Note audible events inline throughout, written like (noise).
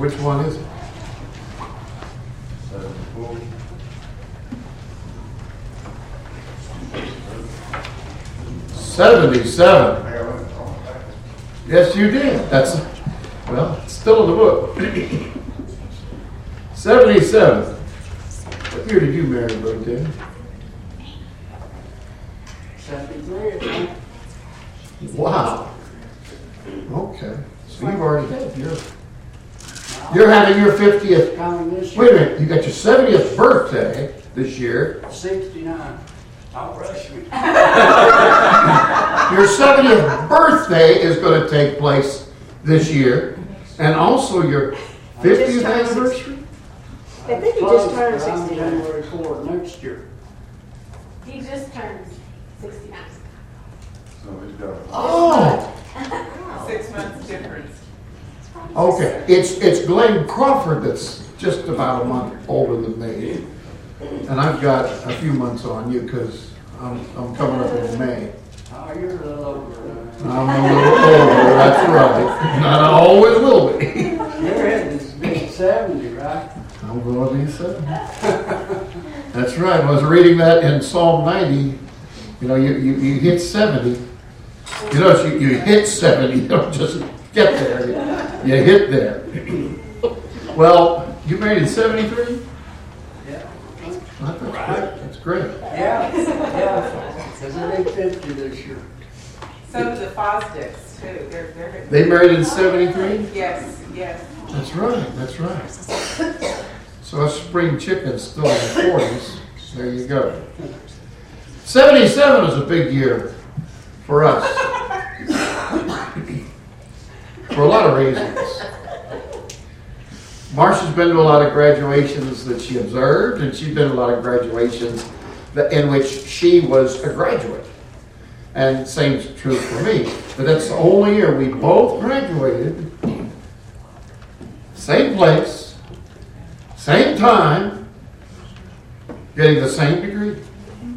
Which one is it? Seventy-seven. Yes, you did. That's, well, it's still in the book. (coughs) Seventy-seven. What year did you marry, Brother Tim? Seventy-three, Wow. Okay. So you've already had your, you're having your fiftieth, coming this wait a minute, you got your seventieth birthday this year. sixty-nine. Don't rush me. (laughs) Your seventieth birthday is gonna take place this year. And also your fiftieth Just anniversary? I think he just turned Close, but I'm 69. January fourth next year. He just turned sixty-nine. So he's got a. Oh, (laughs) Six months difference. Okay. It's, it's Glenn Crawford that's just about a month older than me. And I've got a few months on you because I'm, I'm coming up in May. Oh, you're a little older I'm a little older, that's right. Not I always will be. You're in seventy, right? I'm going to be seven. That's right. I was reading that in Psalm 90. You know, you, you, you hit 70. You know, you, you hit 70. You (laughs) don't just get there. You, you hit there. Well, you married in 73? Yeah. That's great. That's great. Yeah, yeah, because they be fifty this year. So do the Fosdicks too. They're, they're. They married in 73? Yes, yes. That's right. That's right. So us spring chickens still in the 40s. There you go. 77 is a big year for us. For a lot of reasons. Marcia's been to a lot of graduations that she observed, and she's been to a lot of graduations that, in which she was a graduate. And same's true for me. But that's the only year we both graduated, same place, same time, getting the same degree.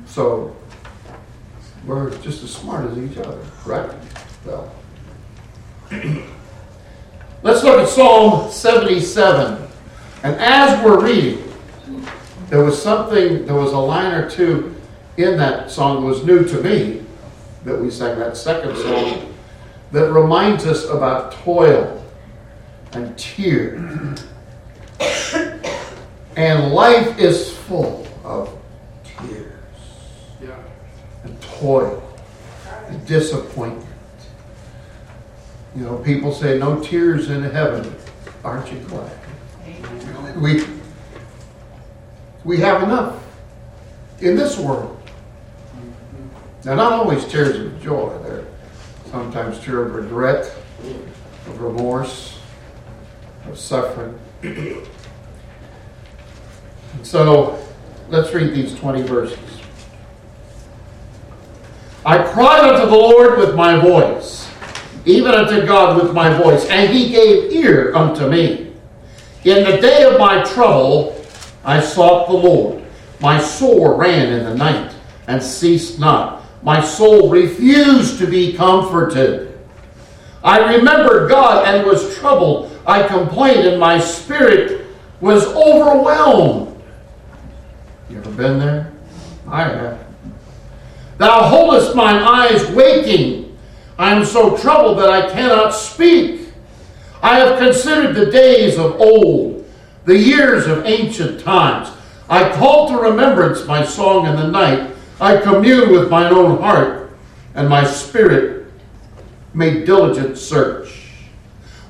So we're just as smart as each other, right? Well, (clears throat) let's look at Psalm 77. And as we're reading, there was something, there was a line or two in that song that was new to me that we sang that second song that reminds us about toil and tears. and life is full of tears Yeah. and toil and disappointment. You know, people say no tears in heaven. Aren't you glad? We, we have enough in this world. Now, not always tears of joy. There are sometimes tears of regret, of remorse, of suffering. So, let's read these 20 verses. I cried unto the Lord with my voice, even unto God with my voice, and he gave ear unto me. In the day of my trouble, I sought the Lord. My soul ran in the night and ceased not. My soul refused to be comforted. I remembered God and was troubled. I complained, and my spirit was overwhelmed. You ever been there? I have. Thou holdest mine eyes waking. I am so troubled that I cannot speak. I have considered the days of old, the years of ancient times. I call to remembrance my song in the night. I commune with mine own heart, and my spirit made diligent search.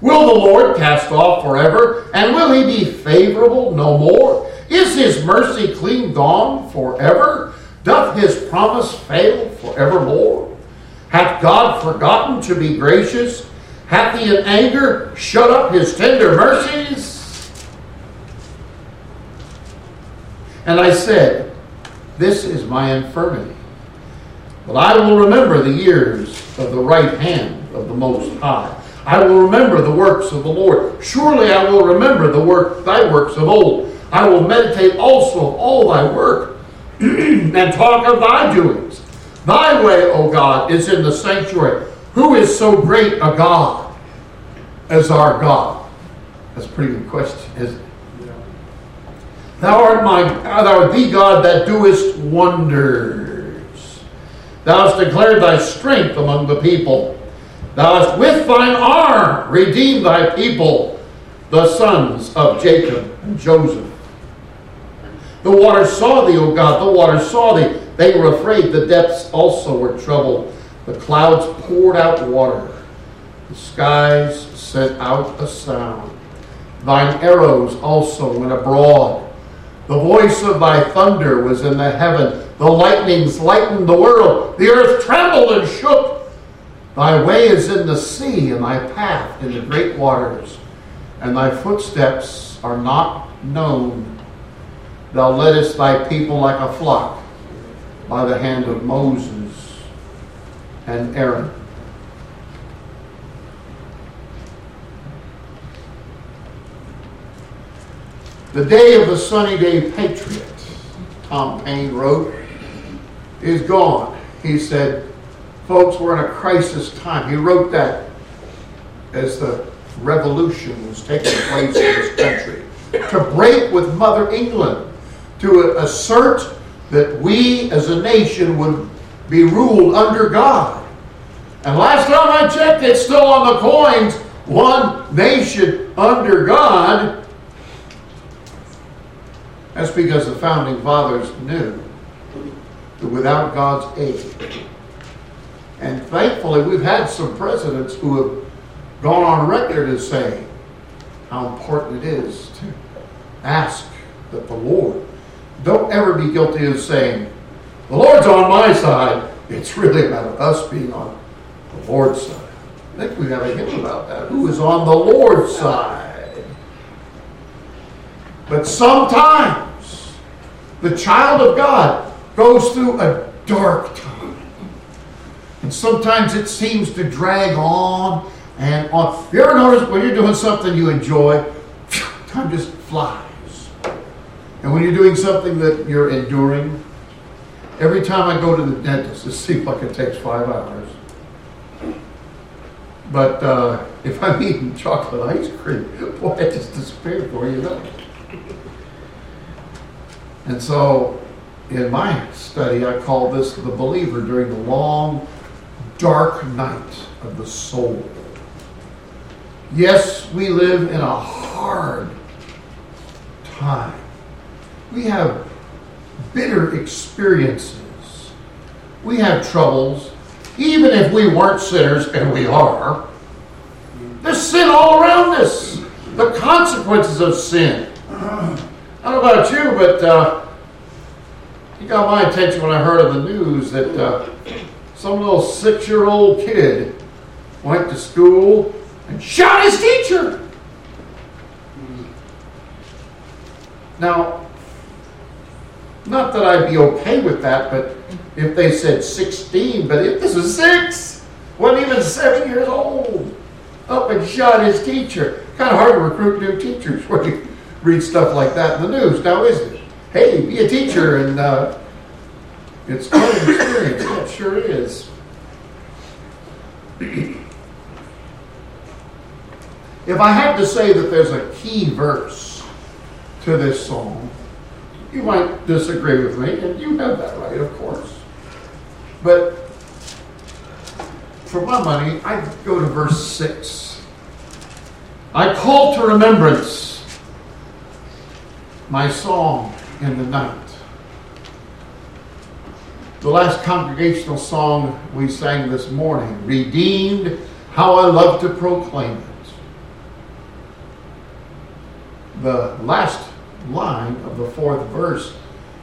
Will the Lord cast off forever, and will he be favorable no more? Is his mercy clean gone forever? Doth his promise fail forevermore? Hath God forgotten to be gracious? Hath he in anger shut up his tender mercies? And I said, This is my infirmity. But I will remember the years of the right hand of the Most High. I will remember the works of the Lord. Surely I will remember the work, thy works of old. I will meditate also all thy work (clears throat) and talk of thy doings. Thy way, O God, is in the sanctuary. Who is so great a God as our God? That's a pretty good question, isn't it? Thou art my thou art the God that doest wonders. Thou hast declared thy strength among the people. Thou hast with thine arm redeemed thy people, the sons of Jacob and Joseph. The waters saw thee, O God, the waters saw thee. They were afraid. The depths also were troubled. The clouds poured out water. The skies sent out a sound. Thine arrows also went abroad. The voice of thy thunder was in the heaven. The lightnings lightened the world. The earth trembled and shook. Thy way is in the sea, and thy path in the great waters, and thy footsteps are not known. Thou leddest thy people like a flock by the hand of Moses and Aaron. The day of the sunny day patriot, Tom Paine wrote, is gone. He said, folks, we're in a crisis time. He wrote that as the revolution was taking place in this country. To break with Mother England, to assert that we as a nation would be ruled under God. And last time I checked, it's still on the coins one nation under God. That's because the founding fathers knew that without God's aid, and thankfully we've had some presidents who have gone on record as saying how important it is to ask that the Lord don't ever be guilty of saying, the Lord's on my side. It's really about us being on the Lord's side. I think we have a hymn about that. Who is on the Lord's side? But sometimes the child of God goes through a dark time. And sometimes it seems to drag on and on. You ever notice when you're doing something you enjoy, (sniffs) time just flies. And when you're doing something that you're enduring, every time I go to the dentist, it seems like it takes five hours. But uh, if I'm (laughs) eating chocolate ice cream, boy, I just despair for you know. And so, in my study, I call this the believer during the long, dark night of the soul. Yes, we live in a hard time. We have bitter experiences. We have troubles, even if we weren't sinners, and we are. There's sin all around us. The consequences of sin. I don't know about you, but uh, you got my attention when I heard of the news that uh, some little six year old kid went to school and shot his teacher. Now, not that I'd be okay with that, but if they said 16, but if this was six, wasn't even seven years old, up and shot his teacher. Kind of hard to recruit new teachers (laughs) when you read stuff like that in the news, now isn't it? Hey, be a teacher, and uh, it's quite an experience. It sure is. If I had to say that there's a key verse to this song, you might disagree with me, and you have that right, of course. But for my money, I go to verse 6. I call to remembrance my song in the night. The last congregational song we sang this morning, Redeemed, how I love to proclaim it. The last line of the fourth verse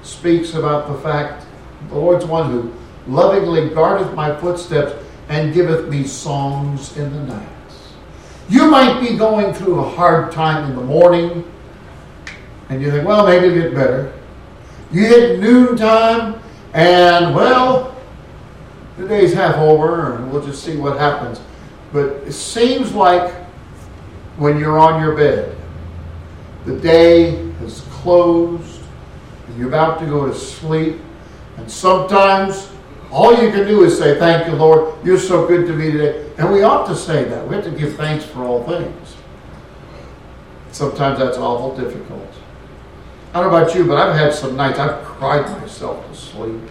speaks about the fact the Lord's one who lovingly guardeth my footsteps and giveth me songs in the night. You might be going through a hard time in the morning, and you think, well, maybe it'll get better. You hit noontime, and well, the day's half over, and we'll just see what happens. But it seems like when you're on your bed, the day closed, and you're about to go to sleep, and sometimes all you can do is say, Thank you, Lord. You're so good to me today. And we ought to say that. We have to give thanks for all things. Sometimes that's awful difficult. I don't know about you, but I've had some nights I've cried myself to sleep.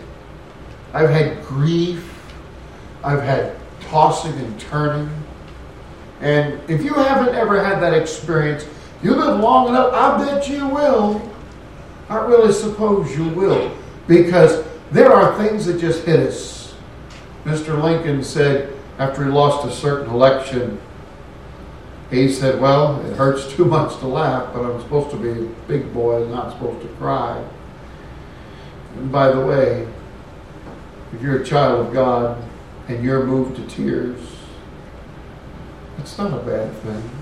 I've had grief. I've had tossing and turning. And if you haven't ever had that experience, you live long enough, I bet you will. I really suppose you will. Because there are things that just hit us. Mr. Lincoln said after he lost a certain election, he said, Well, it hurts too much to laugh, but I'm supposed to be a big boy and not supposed to cry. And by the way, if you're a child of God and you're moved to tears, it's not a bad thing.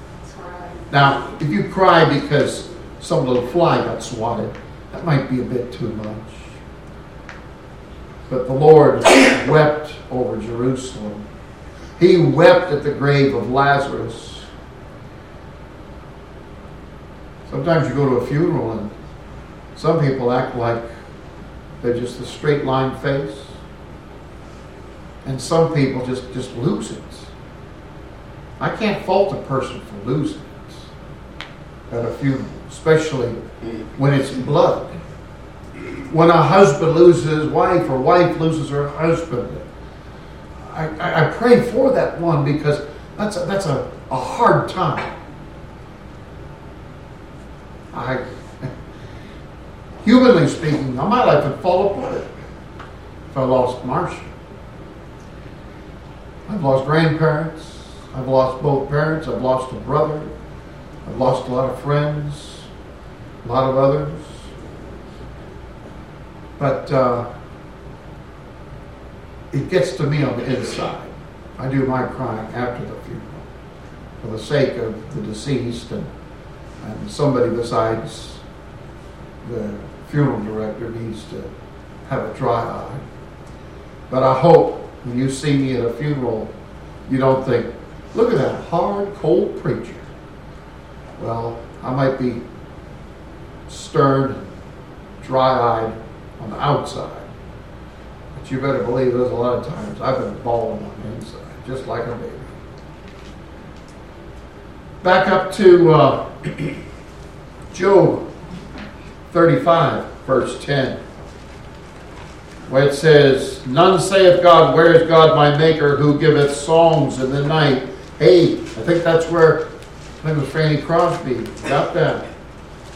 Now, if you cry because some little fly got swatted, that might be a bit too much. But the Lord wept over Jerusalem. He wept at the grave of Lazarus. Sometimes you go to a funeral and some people act like they're just a straight line face. And some people just, just lose it. I can't fault a person for losing at a funeral, especially when it's blood. When a husband loses his wife or wife loses her husband, I, I, I pray for that one because that's a, that's a, a hard time. I, (laughs) humanly speaking, my life would fall apart if I lost Marcia. I've lost grandparents. I've lost both parents. I've lost a brother. I've lost a lot of friends, a lot of others. But uh, it gets to me on the inside. I do my crying after the funeral for the sake of the deceased and, and somebody besides the funeral director needs to have a dry eye. But I hope when you see me at a funeral, you don't think, look at that hard, cold preacher. Well, I might be stern, dry eyed on the outside. But you better believe there's a lot of times I've been bawling on the inside, just like a baby. Back up to uh, (clears throat) Job 35, verse 10 where it says, None saith God, Where is God my Maker, who giveth songs in the night? Hey, I think that's where, Was Fanny Crosby got that.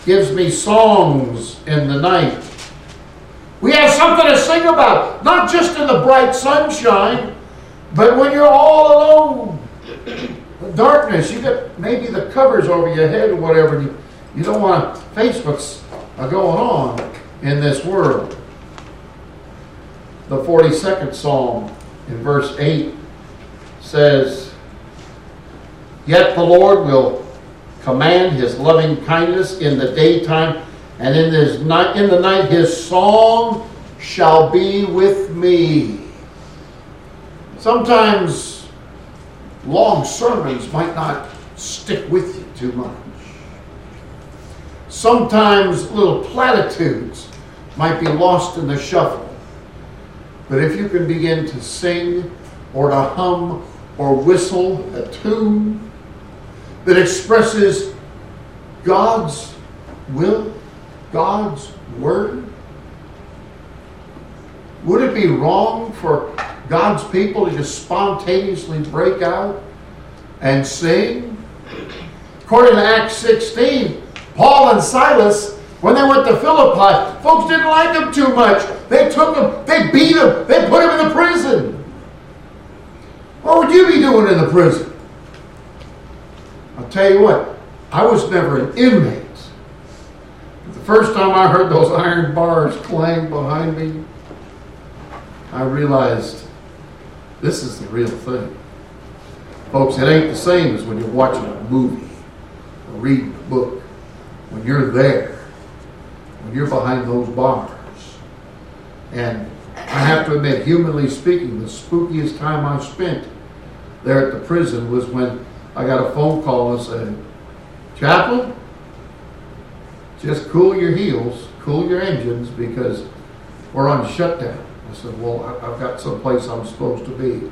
Gives me songs in the night. We have something to sing about, not just in the bright sunshine, but when you're all alone. Darkness, you got maybe the covers over your head or whatever, and you, you don't want to going on in this world the 42nd Psalm in verse 8 says, Yet the Lord will command his loving kindness in the daytime, and in, his night, in the night his song shall be with me. Sometimes long sermons might not stick with you too much. Sometimes little platitudes might be lost in the shuffle. But if you can begin to sing or to hum or whistle a tune that expresses God's will, God's word, would it be wrong for God's people to just spontaneously break out and sing? According to Acts 16, Paul and Silas, when they went to Philippi, folks didn't like them too much. They took them, they beat them, they put them in the prison. What would you be doing in the prison? I'll tell you what, I was never an inmate. The first time I heard those iron bars clang behind me, I realized this is the real thing. Folks, it ain't the same as when you're watching a movie or reading a book. When you're there, when you're behind those bars. And I have to admit, humanly speaking, the spookiest time I spent there at the prison was when I got a phone call and said, Chaplain, just cool your heels, cool your engines because we're on shutdown. I said, Well, I've got someplace I'm supposed to be.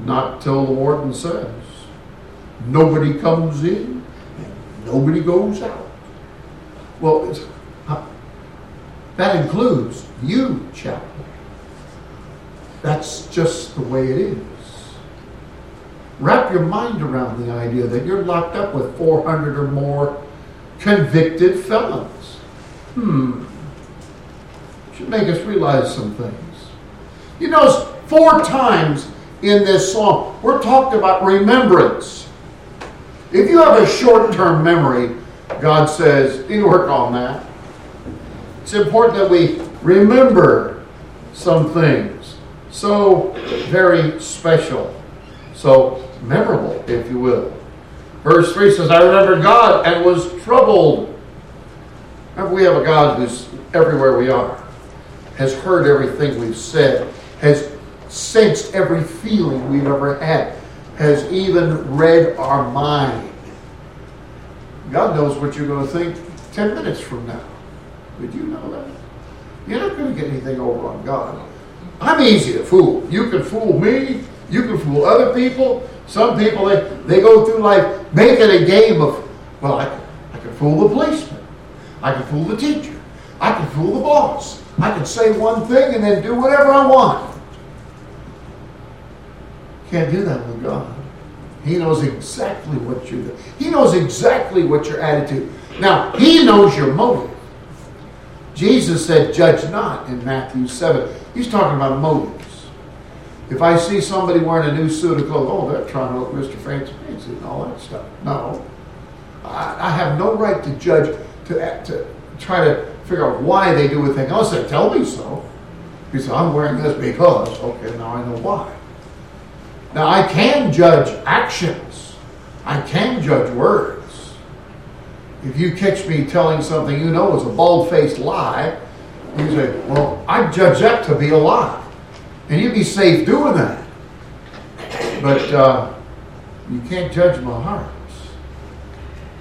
Not till the warden says. Nobody comes in, and nobody goes out. Well, uh, that includes you, chapel. That's just the way it is. Wrap your mind around the idea that you're locked up with 400 or more convicted felons. Hmm. Should make us realize some things. You notice four times in this song, we're talking about remembrance. If you have a short term memory, God says, you work on that. It's important that we remember some things. So very special. So memorable, if you will. Verse 3 says, I remember God and was troubled. Remember, we have a God who's everywhere we are, has heard everything we've said, has sensed every feeling we've ever had, has even read our mind. God knows what you're going to think 10 minutes from now. Did you know that? You're not going to get anything over on God. I'm easy to fool. You can fool me. You can fool other people. Some people, they, they go through life making a game of, well, I can, I can fool the policeman. I can fool the teacher. I can fool the boss. I can say one thing and then do whatever I want. Can't do that with God. He knows exactly what you're doing. He knows exactly what your attitude. Now, He knows your motive. Jesus said, judge not in Matthew 7. He's talking about motives. If I see somebody wearing a new suit of clothes, oh, they're trying to look Mr. Fancy Fancy and all that stuff. No. I, I have no right to judge, to, uh, to try to figure out why they do a thing. Unless they tell me so. He said, I'm wearing this because. Okay, now I know why. Now I can judge actions. I can judge words. If you catch me telling something you know is a bald-faced lie, you say, well, I judge that to be a lie. And you'd be safe doing that. But uh, you can't judge my heart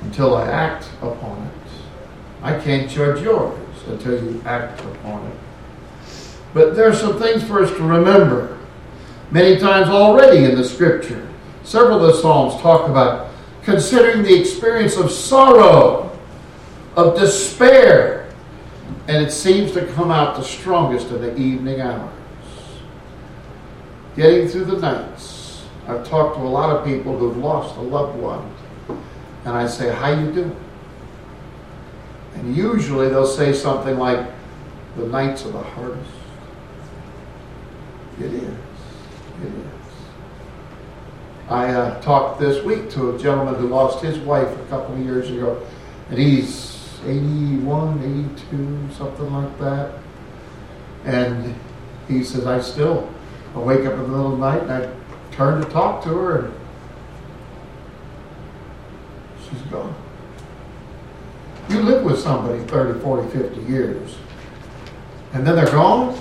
until I act upon it. I can't judge yours until you act upon it. But there are some things for us to remember. Many times already in the scripture, several of the Psalms talk about considering the experience of sorrow, of despair, and it seems to come out the strongest in the evening hours. Getting through the nights. I've talked to a lot of people who've lost a loved one, and I say, "How you doing?" And usually they'll say something like, "The nights are the hardest." It is. It is. I uh, talked this week to a gentleman who lost his wife a couple of years ago, and he's 81, 82, something like that. And he says, I still, I wake up in the middle of the night and I turn to talk to her, and she's gone. You live with somebody 30, 40, 50 years, and then they're gone,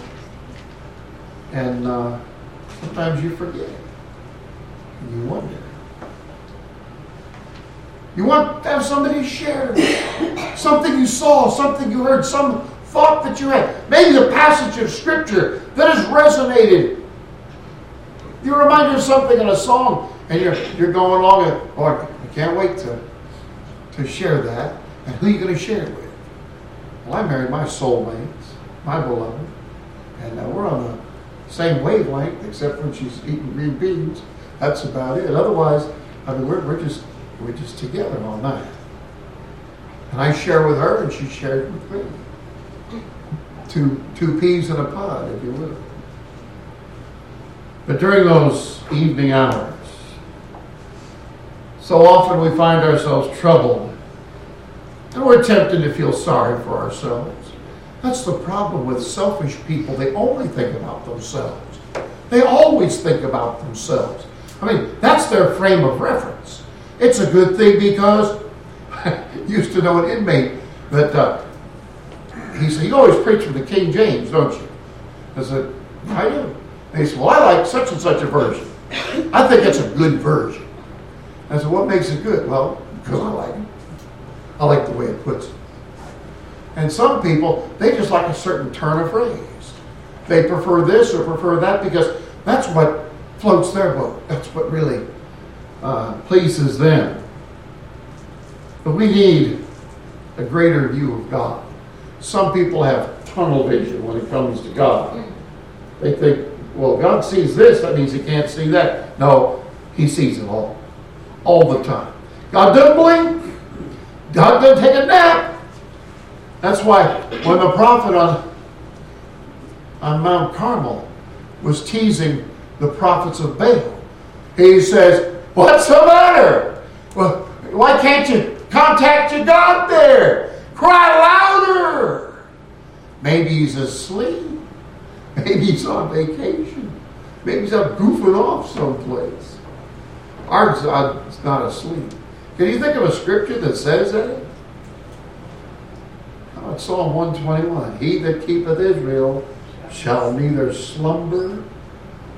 and uh, sometimes you forget. And you wonder. You want to have somebody share (coughs) something you saw, something you heard, some thought that you had. Maybe a passage of scripture that has resonated. You're reminded of something in a song, and you're you're going along and oh, I can't wait to to share that. And who are you going to share it with? Well, I married my soulmate, my beloved, and we're on the same wavelength, except when she's eating green beans. That's about it. Otherwise, I mean, we're, we're just we're just together all night. And I share with her, and she shares with me. Two two peas in a pod, if you will. But during those evening hours, so often we find ourselves troubled, and we're tempted to feel sorry for ourselves. That's the problem with selfish people. They only think about themselves. They always think about themselves. I mean, that's their frame of reference. It's a good thing because I (laughs) used to know an inmate that uh, he said, You always preach from the King James, don't you? I said, I do. And he said, Well, I like such and such a version. I think it's a good version. I said, What makes it good? Well, because I like it. I like the way it puts it. And some people, they just like a certain turn of phrase. They prefer this or prefer that because that's what floats their boat. That's what really uh, pleases them. But we need a greater view of God. Some people have tunnel vision when it comes to God. They think, well, God sees this, that means he can't see that. No, he sees it all. All the time. God doesn't blink. God doesn't take a nap. That's why when the prophet on, on Mount Carmel was teasing the prophets of Baal, he says, What's the matter? Well, why can't you contact your God there? Cry louder. Maybe he's asleep. (laughs) Maybe he's on vacation. Maybe he's out goofing off someplace. Our God's not asleep. Can you think of a scripture that says that? Oh, it's Psalm 121. He that keepeth Israel shall neither slumber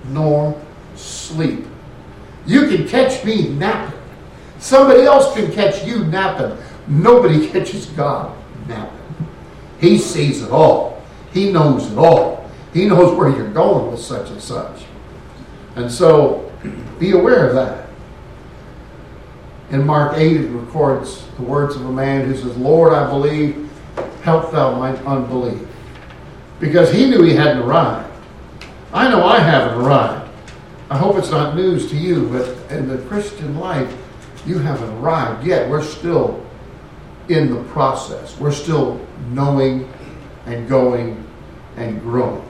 nor sleep. You can catch me napping. Somebody else can catch you napping. Nobody (laughs) catches God napping. He sees it all. He knows it all. He knows where you're going with such and such. And so be aware of that. In Mark 8, it records the words of a man who says, Lord, I believe, help thou my unbelief. Because he knew he hadn't arrived. I know I haven't arrived. I hope it's not news to you, but in the Christian life, you haven't arrived yet. We're still in the process. We're still knowing and going and growing.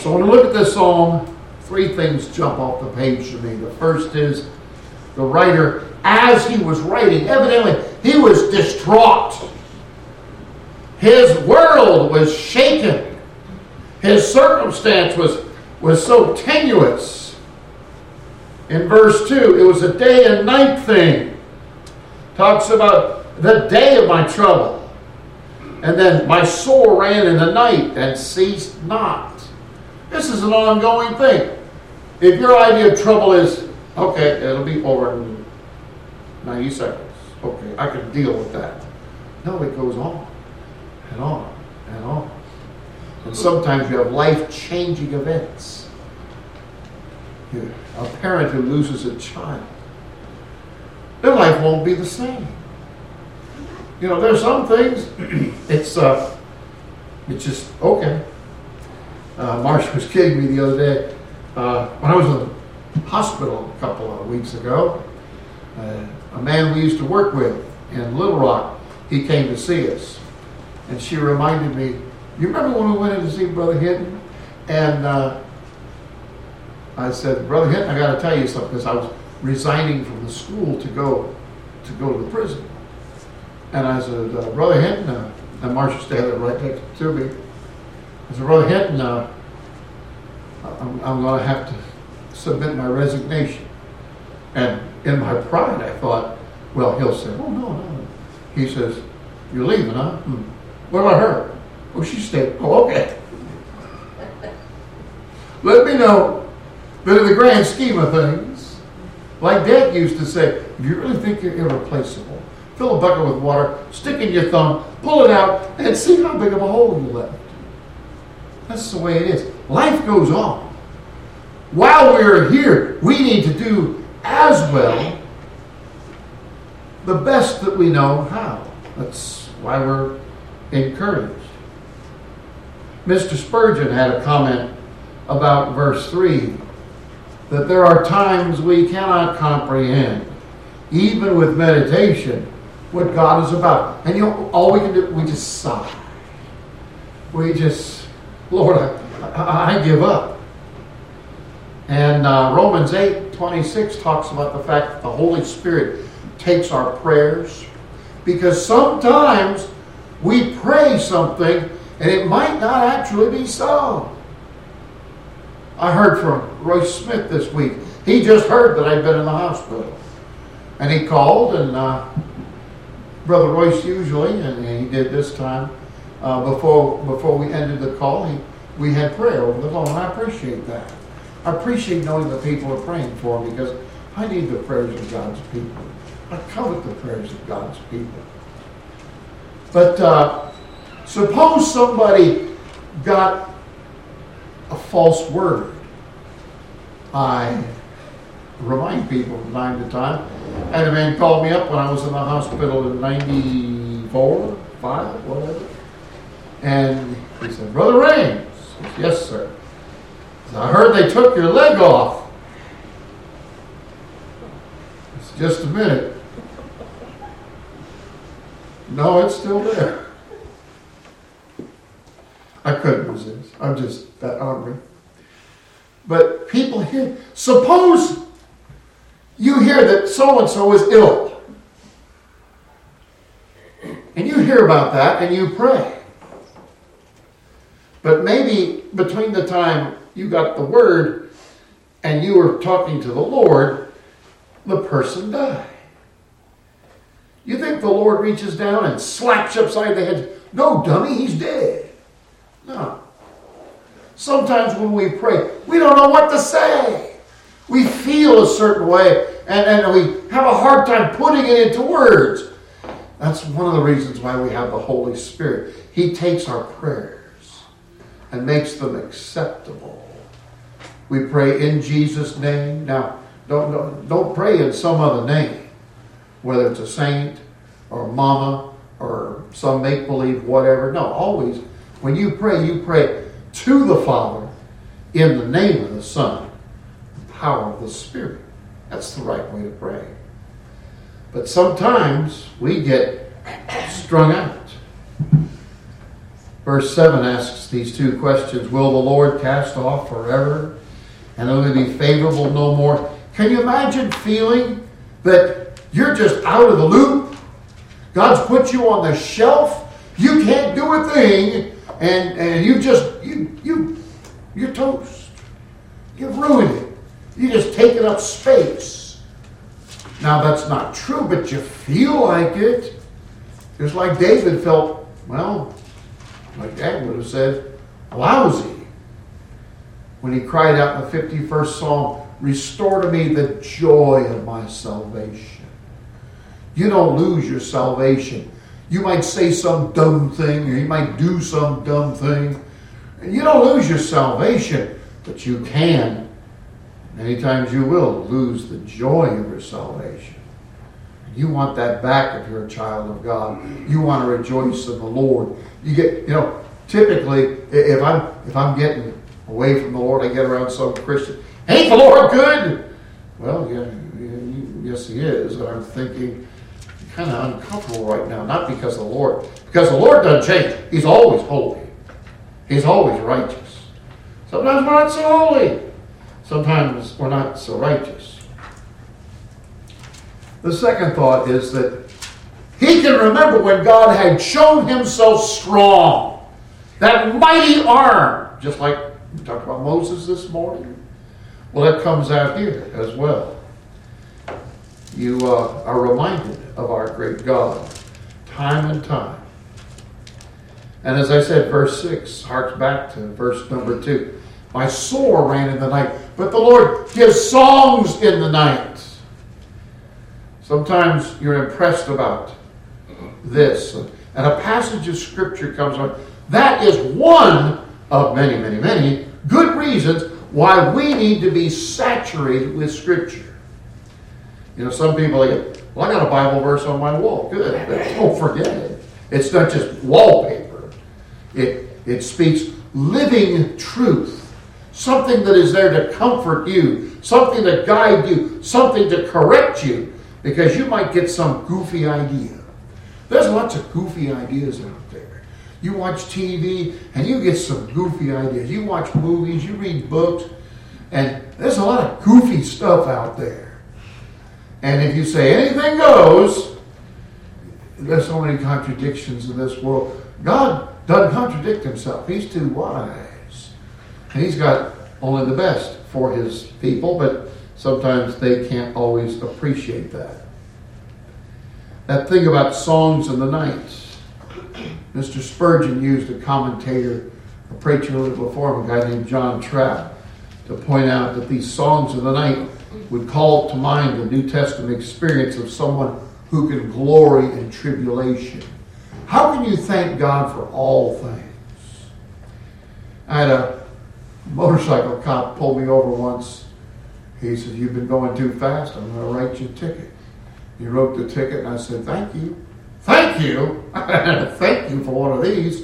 So when I look at this psalm, three things jump off the page to me. The first is the writer, as he was writing, evidently he was distraught. His world was shaken. His circumstance was, was so tenuous. In verse 2, it was a day and night thing. Talks about the day of my trouble. And then my soul ran in the night and ceased not. This is an ongoing thing. If your idea of trouble is, okay, it'll be over in 90 seconds. Okay, I can deal with that. No, it goes on and on and on. And sometimes you have life changing events. A parent who loses a child, their life won't be the same. You know, there's some things, (clears throat) it's, uh, it's just, okay. Uh, Marsh was kidding me the other day. Uh, when I was in the hospital a couple of weeks ago, uh, a man we used to work with in Little Rock, he came to see us. And she reminded me, you remember when we went in to see Brother Hinton? And uh, I said, Brother Hinton, I got to tell you something, because I was resigning from the school to go to go to the prison. And I said, uh, Brother Hinton, uh, and Marcia standing right next to me. I said, Brother Hinton, uh, I'm, I'm going to have to submit my resignation. And in my pride, I thought, well, he'll say, oh, no, no. He says, you're leaving, huh? Hmm. What about her? Oh, she stayed. Oh, okay. (laughs) Let me know that in the grand scheme of things, like Dad used to say, if you really think you're irreplaceable, fill a bucket with water, stick in your thumb, pull it out, and see how big of a hole you left. That's the way it is. Life goes on. While we're here, we need to do as well the best that we know how. That's why we're encouraged. Mr. Spurgeon had a comment about verse 3 that there are times we cannot comprehend, even with meditation, what God is about. And you know, all we can do, we just sigh. We just, Lord, I, I, give up. And uh, Romans 8 26 talks about the fact that the Holy Spirit takes our prayers because sometimes we pray something and it might not actually be so. I heard from Roy Smith this week. He just heard that I'd been in the hospital. And he called, and uh, Brother Royce usually, and he did this time, uh, before, before we ended the call, he, we had prayer over the phone, and I appreciate that. I appreciate knowing that people are praying for me because I need the prayers of God's people. I covet the prayers of God's people. But uh, suppose somebody got a false word. I remind people from time to time. And a man called me up when I was in the hospital in 94, 5, whatever. And he said, Brother Raines. I yes, sir. I heard they took your leg off. It's just a minute. No, it's still there. I couldn't resist. I'm just that hungry. But people hear, suppose you hear that so and so is ill. And you hear about that and you pray. But maybe between the time you got the word and you were talking to the Lord, the person died. You think the Lord reaches down and slaps you upside the head? No, dummy, he's dead. No. Sometimes when we pray, we don't know what to say. We feel a certain way and, and we have a hard time putting it into words. That's one of the reasons why we have the Holy Spirit. He takes our prayers and makes them acceptable. We pray in Jesus' name. Now, don't, don't, don't pray in some other name, whether it's a saint or mama or some make believe, whatever. No, always, when you pray, you pray to the Father in the name of the Son, the power of the Spirit. That's the right way to pray. But sometimes we get strung out. Verse 7 asks these two questions Will the Lord cast off forever and only be favorable no more? Can you imagine feeling that you're just out of the loop? God's put you on the shelf. You can't do a thing, and, and you just you you you're toast. You've ruined it. You just taking up space. Now that's not true, but you feel like it. Just like David felt, well, like Dad would have said, lousy. When he cried out in the 51st Psalm, Restore to me the joy of my salvation. You don't lose your salvation. You might say some dumb thing, or you might do some dumb thing. And you don't lose your salvation, but you can, many times you will, lose the joy of your salvation. You want that back if you're a child of God. You want to rejoice in the Lord. You get, you know, typically if I'm if I'm getting away from the Lord, I get around some Christian. Ain't the Lord good? Well, yeah, yes, He is. And I'm thinking, kind of uncomfortable right now. Not because the Lord, because the Lord doesn't change. He's always holy. He's always righteous. Sometimes we're not so holy. Sometimes we're not so righteous. The second thought is that he can remember when God had shown himself strong. That mighty arm, just like we talked about Moses this morning. Well, that comes out here as well. You uh, are reminded of our great God time and time. And as I said, verse 6 harks back to verse number 2. My soul ran in the night, but the Lord gives songs in the night. Sometimes you're impressed about mm-hmm. this, and a passage of Scripture comes on. That is one of many, many, many good reasons why we need to be saturated with Scripture. You know, some people like, well, I got a Bible verse on my wall. Good, but don't forget it. It's not just wallpaper. It it speaks living truth, something that is there to comfort you, something to guide you, something to correct you because you might get some goofy idea. There's lots of goofy ideas out there. You watch TV and you get some goofy ideas. You watch movies, you read books, and there's a lot of goofy stuff out there. And if you say anything goes, there's so many contradictions in this world. God doesn't contradict himself, He's too wise. And He's got only the best for His people, but sometimes they can't always appreciate that. That thing about songs of the night. Mr. Spurgeon used a commentator, a preacher little before him, a guy named John Trapp, to point out that these songs of the night would call to mind the New Testament experience of someone who can glory in tribulation. How can you thank God for all things? I had a motorcycle cop pull me over once He said, You've been going too fast. I'm going to write you a ticket. He wrote the ticket, and I said, Thank you. Thank you. (laughs) thank you for one of these.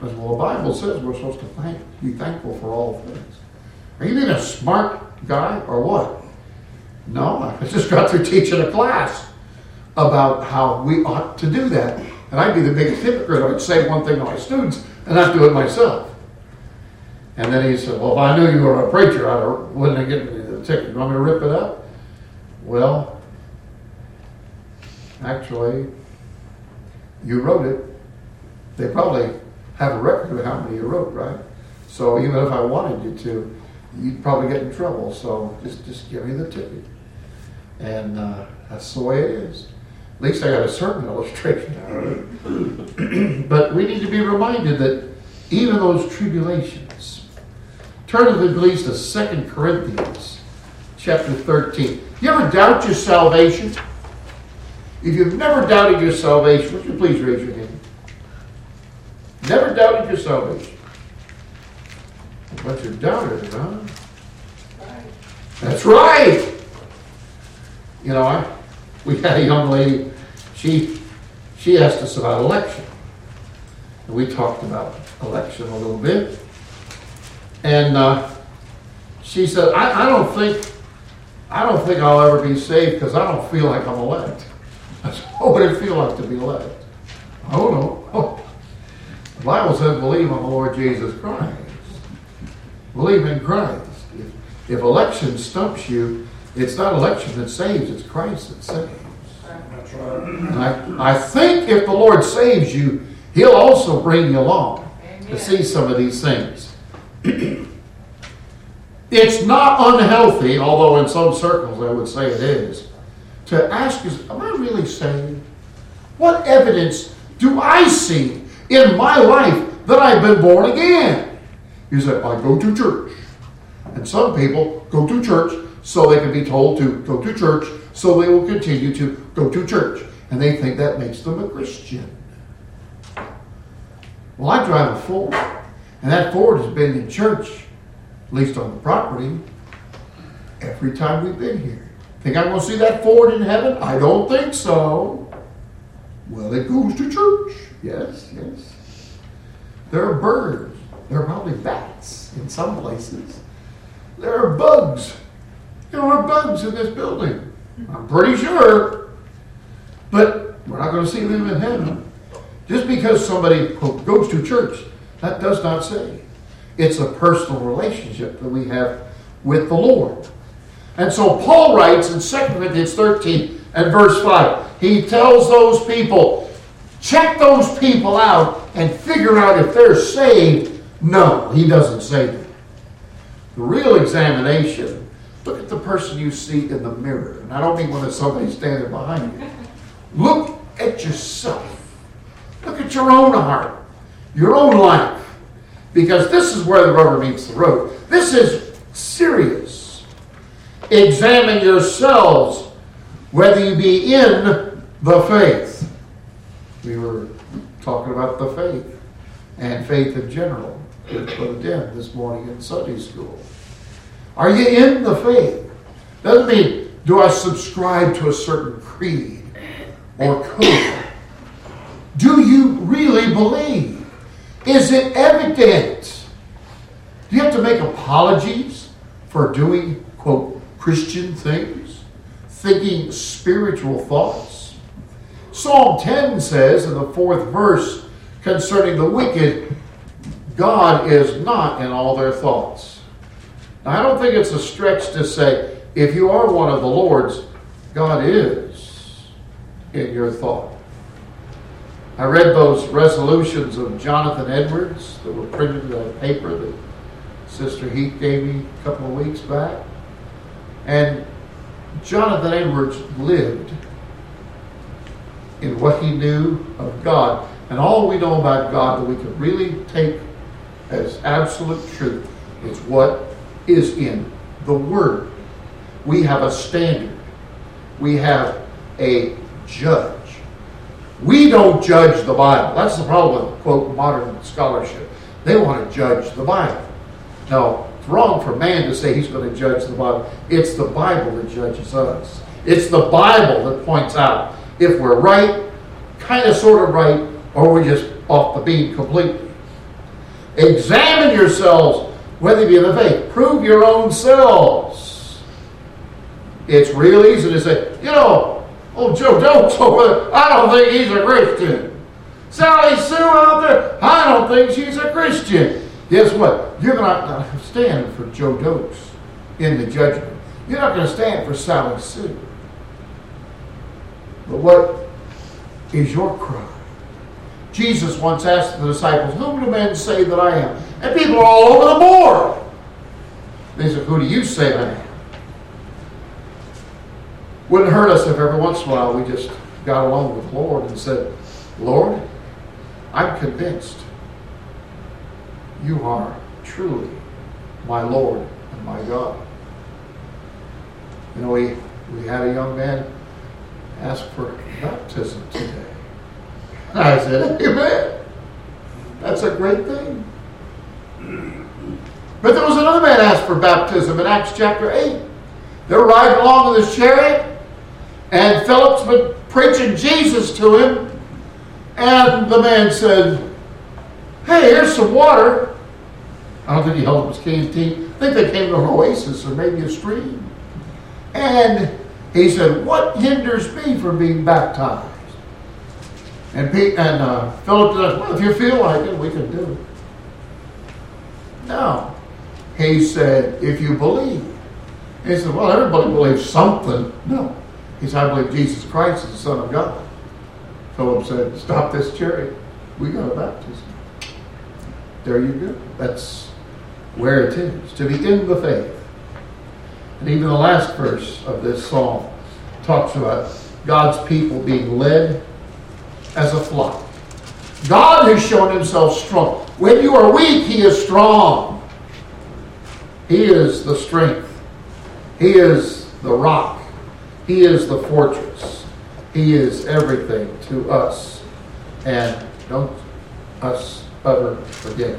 I said, Well, the Bible says we're supposed to thank, be thankful for all things. Are you being a smart guy or what? No, I (laughs) just got through teaching a class about how we ought to do that. And I'd be the biggest hypocrite. I would say one thing to my students and not do it myself. And then he said, Well, if I knew you were a preacher, I wouldn't have given you the ticket. You want me to rip it up? Well, actually, you wrote it. They probably have a record of how many you wrote, right? So even if I wanted you to, you'd probably get in trouble. So just, just give me the ticket. And uh, that's the way it is. At least I got a certain (laughs) illustration out of it. (clears throat) but we need to be reminded that even those tribulations, turn to the please to Second Corinthians chapter 13. You ever doubt your salvation? If you've never doubted your salvation, would you please raise your hand? Never doubted your salvation. But you doubted it, huh? That's right. You know, I, we had a young lady, she, she asked us about election. And we talked about election a little bit. And uh, she said, I, I don't think, I don't think I'll ever be saved because I don't feel like I'm elect. (laughs) Said, what would it feel like to be elect? I don't know. Oh. (laughs) The Bible says believe on the Lord Jesus Christ. Believe in Christ. If, if election stumps you, it's not election that saves, it's Christ that saves. That's I, I think if the Lord saves you, He'll also bring you along to see some of these things. (clears throat) it's not unhealthy, although in some circles I would say it is, to ask is, Am I really saved? What evidence do I see in my life that I've been born again? You say, I go to church. And some people go to church so they can be told to go to church, so they will continue to go to church. And they think that makes them a Christian. Well, I drive a Ford, and that Ford has been in church, least on the property, every time we've been here. Think I'm going to see that Ford in heaven? I don't think so. Well, it goes to church. Yes, yes. There are birds. There are probably bats in some places. There are bugs. There are bugs in this building. I'm pretty sure. But we're not going to see them in heaven. Just because somebody goes to church, that does not say. It's a personal relationship that we have with the Lord. And so Paul writes in 2 Corinthians 13 and verse 5, he tells those people, check those people out and figure out if they're saved. No, he doesn't say that. The real examination, look at the person you see in the mirror. And I don't mean when there's somebody standing behind you. Look at yourself. Look at your own heart, your own life. Because this is where the rubber meets the road. This is serious. Examine yourselves whether you be in the faith. We were talking about the faith and faith in general with Brother Den this morning in Sunday school. Are you in the faith? Doesn't mean do I subscribe to a certain creed or code. Do you really believe? Is it evident? Do you have to make apologies for doing, quote, Christian things? Thinking spiritual thoughts? Psalm 10 says in the fourth verse concerning the wicked, God is not in all their thoughts. Now, I don't think it's a stretch to say, if you are one of the Lord's, God is in your thought. I read those resolutions of Jonathan Edwards that were printed in that paper that Sister Heath gave me a couple of weeks back. And Jonathan Edwards lived in what he knew of God. And all we know about God that we can really take as absolute truth is what is in the Word. We have a standard, we have a judge. We don't judge the Bible. That's the problem with, quote, modern scholarship. They want to judge the Bible. No, it's wrong for man to say he's going to judge the Bible. It's the Bible that judges us. It's the Bible that points out if we're right, kind of sort of right, or we're just off the beam completely. Examine yourselves whether you be in the faith. Prove your own selves. It's real easy to say, you know, oh, Joe Jones over there, I don't think he's a Christian. Sally Sue out there, I don't think she's a Christian. Guess what? You're not going to stand for Joe Dokes in the judgment. You're not going to stand for Sally Sue. But what is your cry? Jesus once asked the disciples, Whom do men say that I am? And people are all over the board. They said, Who do you say I am? Wouldn't hurt us if every once in a while we just got along with the Lord and said, Lord, I'm convinced you are truly my Lord and my God. You know, we, we had a young man ask for baptism today. (laughs) I said, Amen. That's a great thing. But there was another man asked for baptism in Acts chapter 8. They're riding along in this chariot, and Philip's been preaching Jesus to him. And the man said, Hey, here's some water. I don't think he held up his canteen. I think they came to an oasis or maybe a stream. And he said, What hinders me from being baptized? And, Pete, and uh, Philip said, Well, if you feel like it, we can do it. No. He said, If you believe. He said, Well, everybody believes something. No. He said, I believe Jesus Christ is the Son of God. Philip said, Stop this chariot. We got a baptism. There you go. That's where it is. To be in the faith. And even the last verse of this psalm talks about God's people being led as a flock. God has shown himself strong. When you are weak, he is strong. He is the strength. He is the rock. He is the fortress. He is everything to us. And don't us ever forget.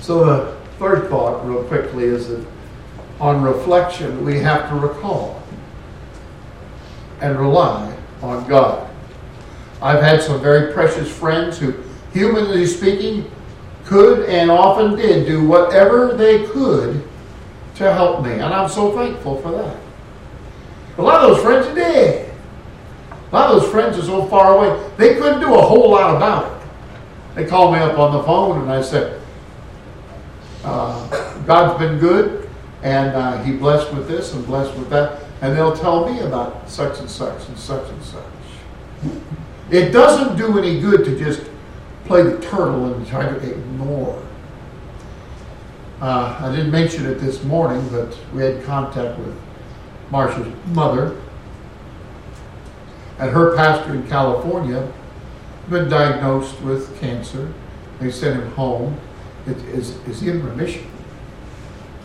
So the third thought, real quickly, is that on reflection, we have to recall and rely on God. I've had some very precious friends who, humanly speaking, could and often did do whatever they could to help me. And I'm so thankful for that. A lot of those friends are dead. A lot of those friends are so far away, they couldn't do a whole lot about it. They called me up on the phone and I said, uh, God's been good and uh, He blessed with this and blessed with that. And they'll tell me about such and such and such and such. It doesn't do any good to just play the turtle and try to ignore. Uh, I didn't mention it this morning, but we had contact with Marcia's mother. And her pastor in California been diagnosed with cancer. They sent him home. It, is, is he in remission?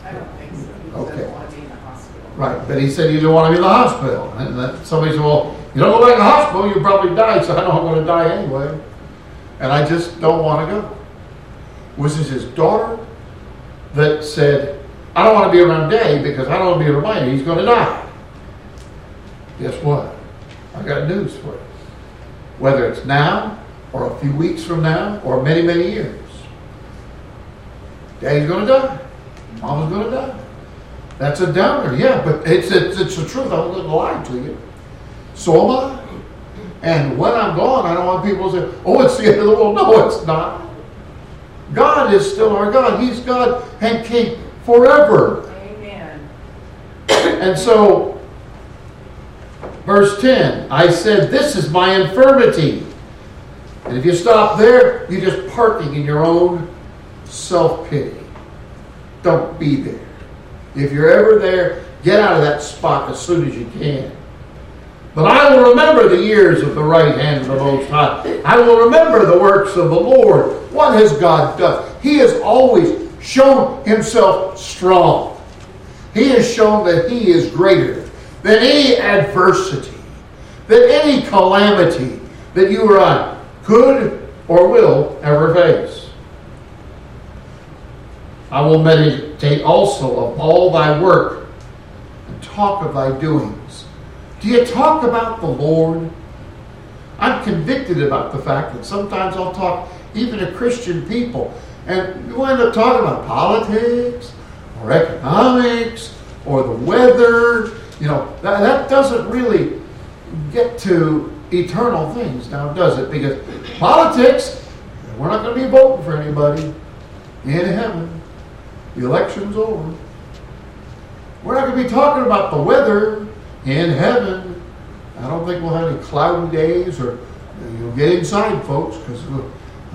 I don't think so. He Okay. doesn't want to be in the hospital. Right, but he said he didn't want to be in the hospital. And that, somebody said, well, you don't go back to the hospital, you probably die. So I know I'm going to die anyway. And I just don't want to go. Was it his daughter that said, I don't want to be around Dave because I don't want to be reminded he's going to die? Guess what? I got news for you. Whether it's now or a few weeks from now or many, many years, Daddy's going to die. Mama's going to die. That's a downer, yeah, but it's, it's, it's the truth. I'm not going to lie to you. So am I. And when I'm gone, I don't want people to say, oh, it's the end of the world. No, it's not. God is still our God. He's God and King forever. Amen. And so, verse 10, I said, This is my infirmity. And if you stop there, you're just parking in your own self pity. Don't be there. If you're ever there, get out of that spot as soon as you can. But I will remember the years of the right hand of the Most High. I will remember the works of the Lord. What has God done? He has always shown himself strong. He has shown that he is greater than any adversity, than any calamity that you or I could or will ever face. I will meditate also of all thy work and talk of thy doings. Do you talk about the Lord? I'm convicted about the fact that sometimes I'll talk even to Christian people, and you end up talking about politics or economics or the weather. You know, that, that doesn't really get to eternal things now, does it? Because politics, we're not going to be voting for anybody in heaven. The election's over. We're not going to be talking about the weather in heaven. I don't think we'll have any cloudy days or you'll get inside, folks, because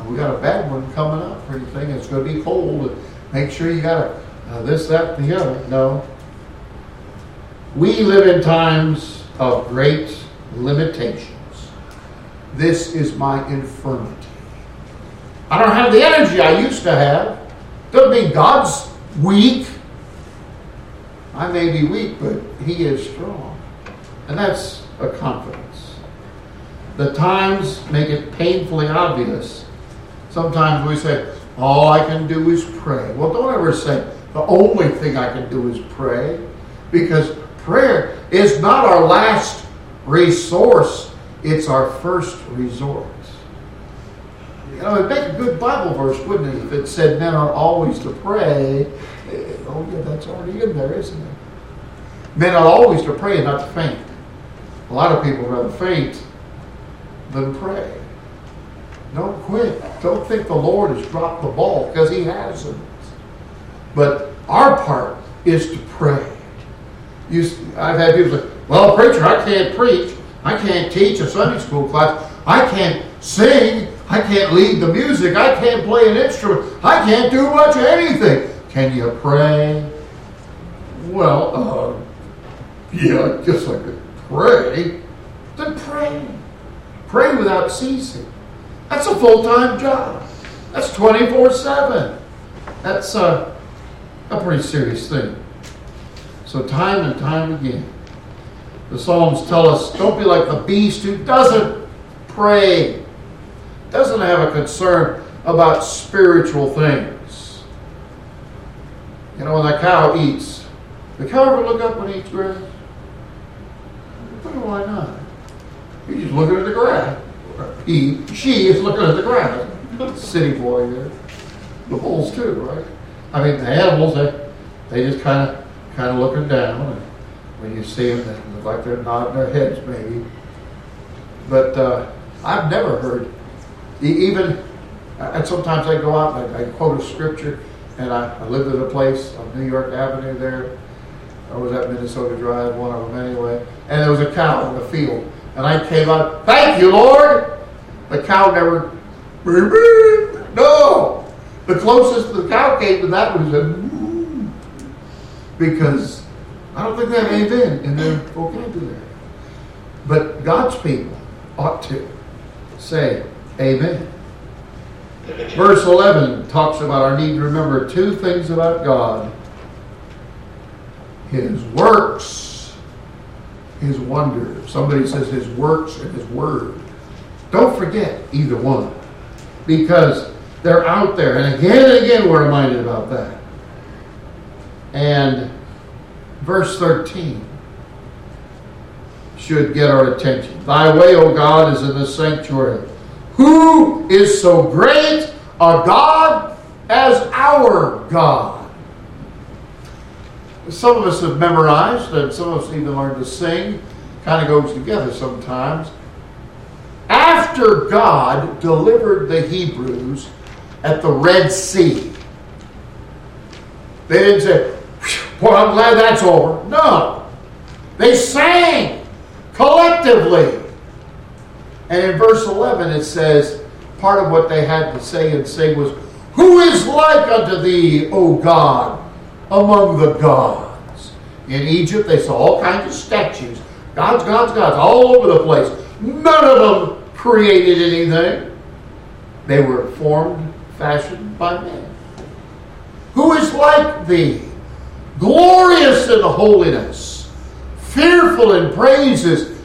we got a bad one coming up for anything. It's going to be cold. Make sure you got uh, this, that, and the other. No. We live in times of great limitations. This is my infirmity. I don't have the energy I used to have. Doesn't mean God's weak. I may be weak, but He is strong. And that's a confidence. The times make it painfully obvious. Sometimes we say, all I can do is pray. Well, don't ever say, the only thing I can do is pray. Because prayer is not our last resource, it's our first resort. You know, it'd make a good Bible verse, wouldn't it, if it said men are always to pray. Oh, yeah, that's already in there, isn't it? Men are always to pray and not to faint. A lot of people rather faint than pray. Don't quit. Don't think the Lord has dropped the ball because He hasn't. But our part is to pray. You, I've had people say, well, preacher, I can't preach. I can't teach a Sunday school class. I can't sing. I can't lead the music. I can't play an instrument. I can't do much of anything. Can you pray? Well, uh, yeah, I could pray. Then pray. Pray without ceasing. That's a full time job. That's 24 7. That's uh, a pretty serious thing. So, time and time again, the Psalms tell us don't be like the beast who doesn't pray, doesn't have a concern about spiritual things. You know, when that cow eats, the cow ever look up when he eats grass? Why not? He's just looking at the grass. He, she is looking at the grass. City boy there. The bulls too, right? I mean, the animals, they, they just kind of, kind of looking down. And when you see them, they look like they're nodding their heads, maybe. But uh, I've never heard, even, and sometimes I go out and I, I quote a scripture, and I, I lived at a place on New York Avenue there. I was at Minnesota Drive, one of them anyway. And there was a cow in the field. And I came out, thank you, Lord. The cow never, no. The closest the cow came to that was a, because I don't think they have amen in their vocabulary. But God's people ought to say amen. Verse 11 talks about our need to remember two things about God His works, His wonder. Somebody says His works and His word. Don't forget either one because they're out there. And again and again, we're reminded about that. And verse 13 should get our attention. Thy way, O God, is in the sanctuary. Who is so great a God as our God? Some of us have memorized, and some of us even learned to sing. Kind of goes together sometimes. After God delivered the Hebrews at the Red Sea, they didn't say, Well, I'm glad that's over. No. They sang collectively. And in verse 11 it says, part of what they had to say and sing was, Who is like unto thee, O God, among the gods? In Egypt, they saw all kinds of statues. Gods, gods, gods, all over the place. None of them created anything. They were formed, fashioned by men. Who is like thee? Glorious in holiness, fearful in praises,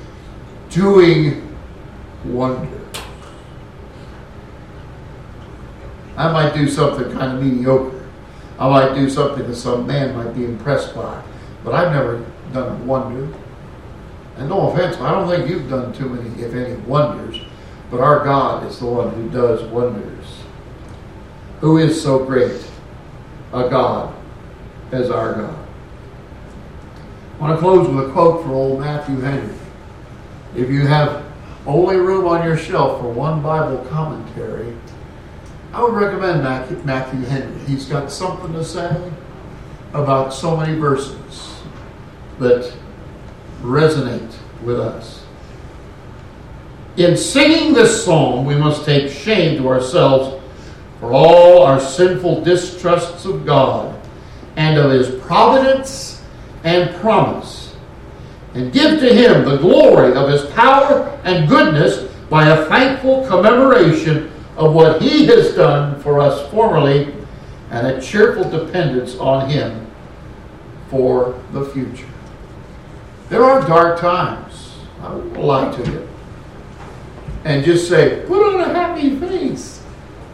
doing wonder. I might do something kind of mediocre. I might do something that some man might be impressed by, but I've never done a wonder. And no offense, I don't think you've done too many, if any, wonders, but our God is the one who does wonders. Who is so great a God as our God? I want to close with a quote from old Matthew Henry. If you have only room on your shelf for one Bible commentary, I would recommend Matthew, Matthew Henry. He's got something to say about so many verses that resonate with us. In singing this psalm, we must take shame to ourselves for all our sinful distrusts of God and of His providence and promise, and give to Him the glory of His power and goodness by a thankful commemoration of what He has done for us formerly and a cheerful dependence on Him for the future. There are dark times. I won't lie to you. And just say, put on a happy face.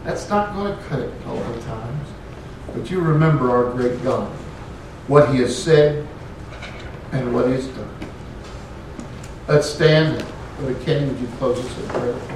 That's not going to cut it all the times. But you remember our great God, what He has said and what He has done. Let's stand. Brother Kenny, would you close us in prayer?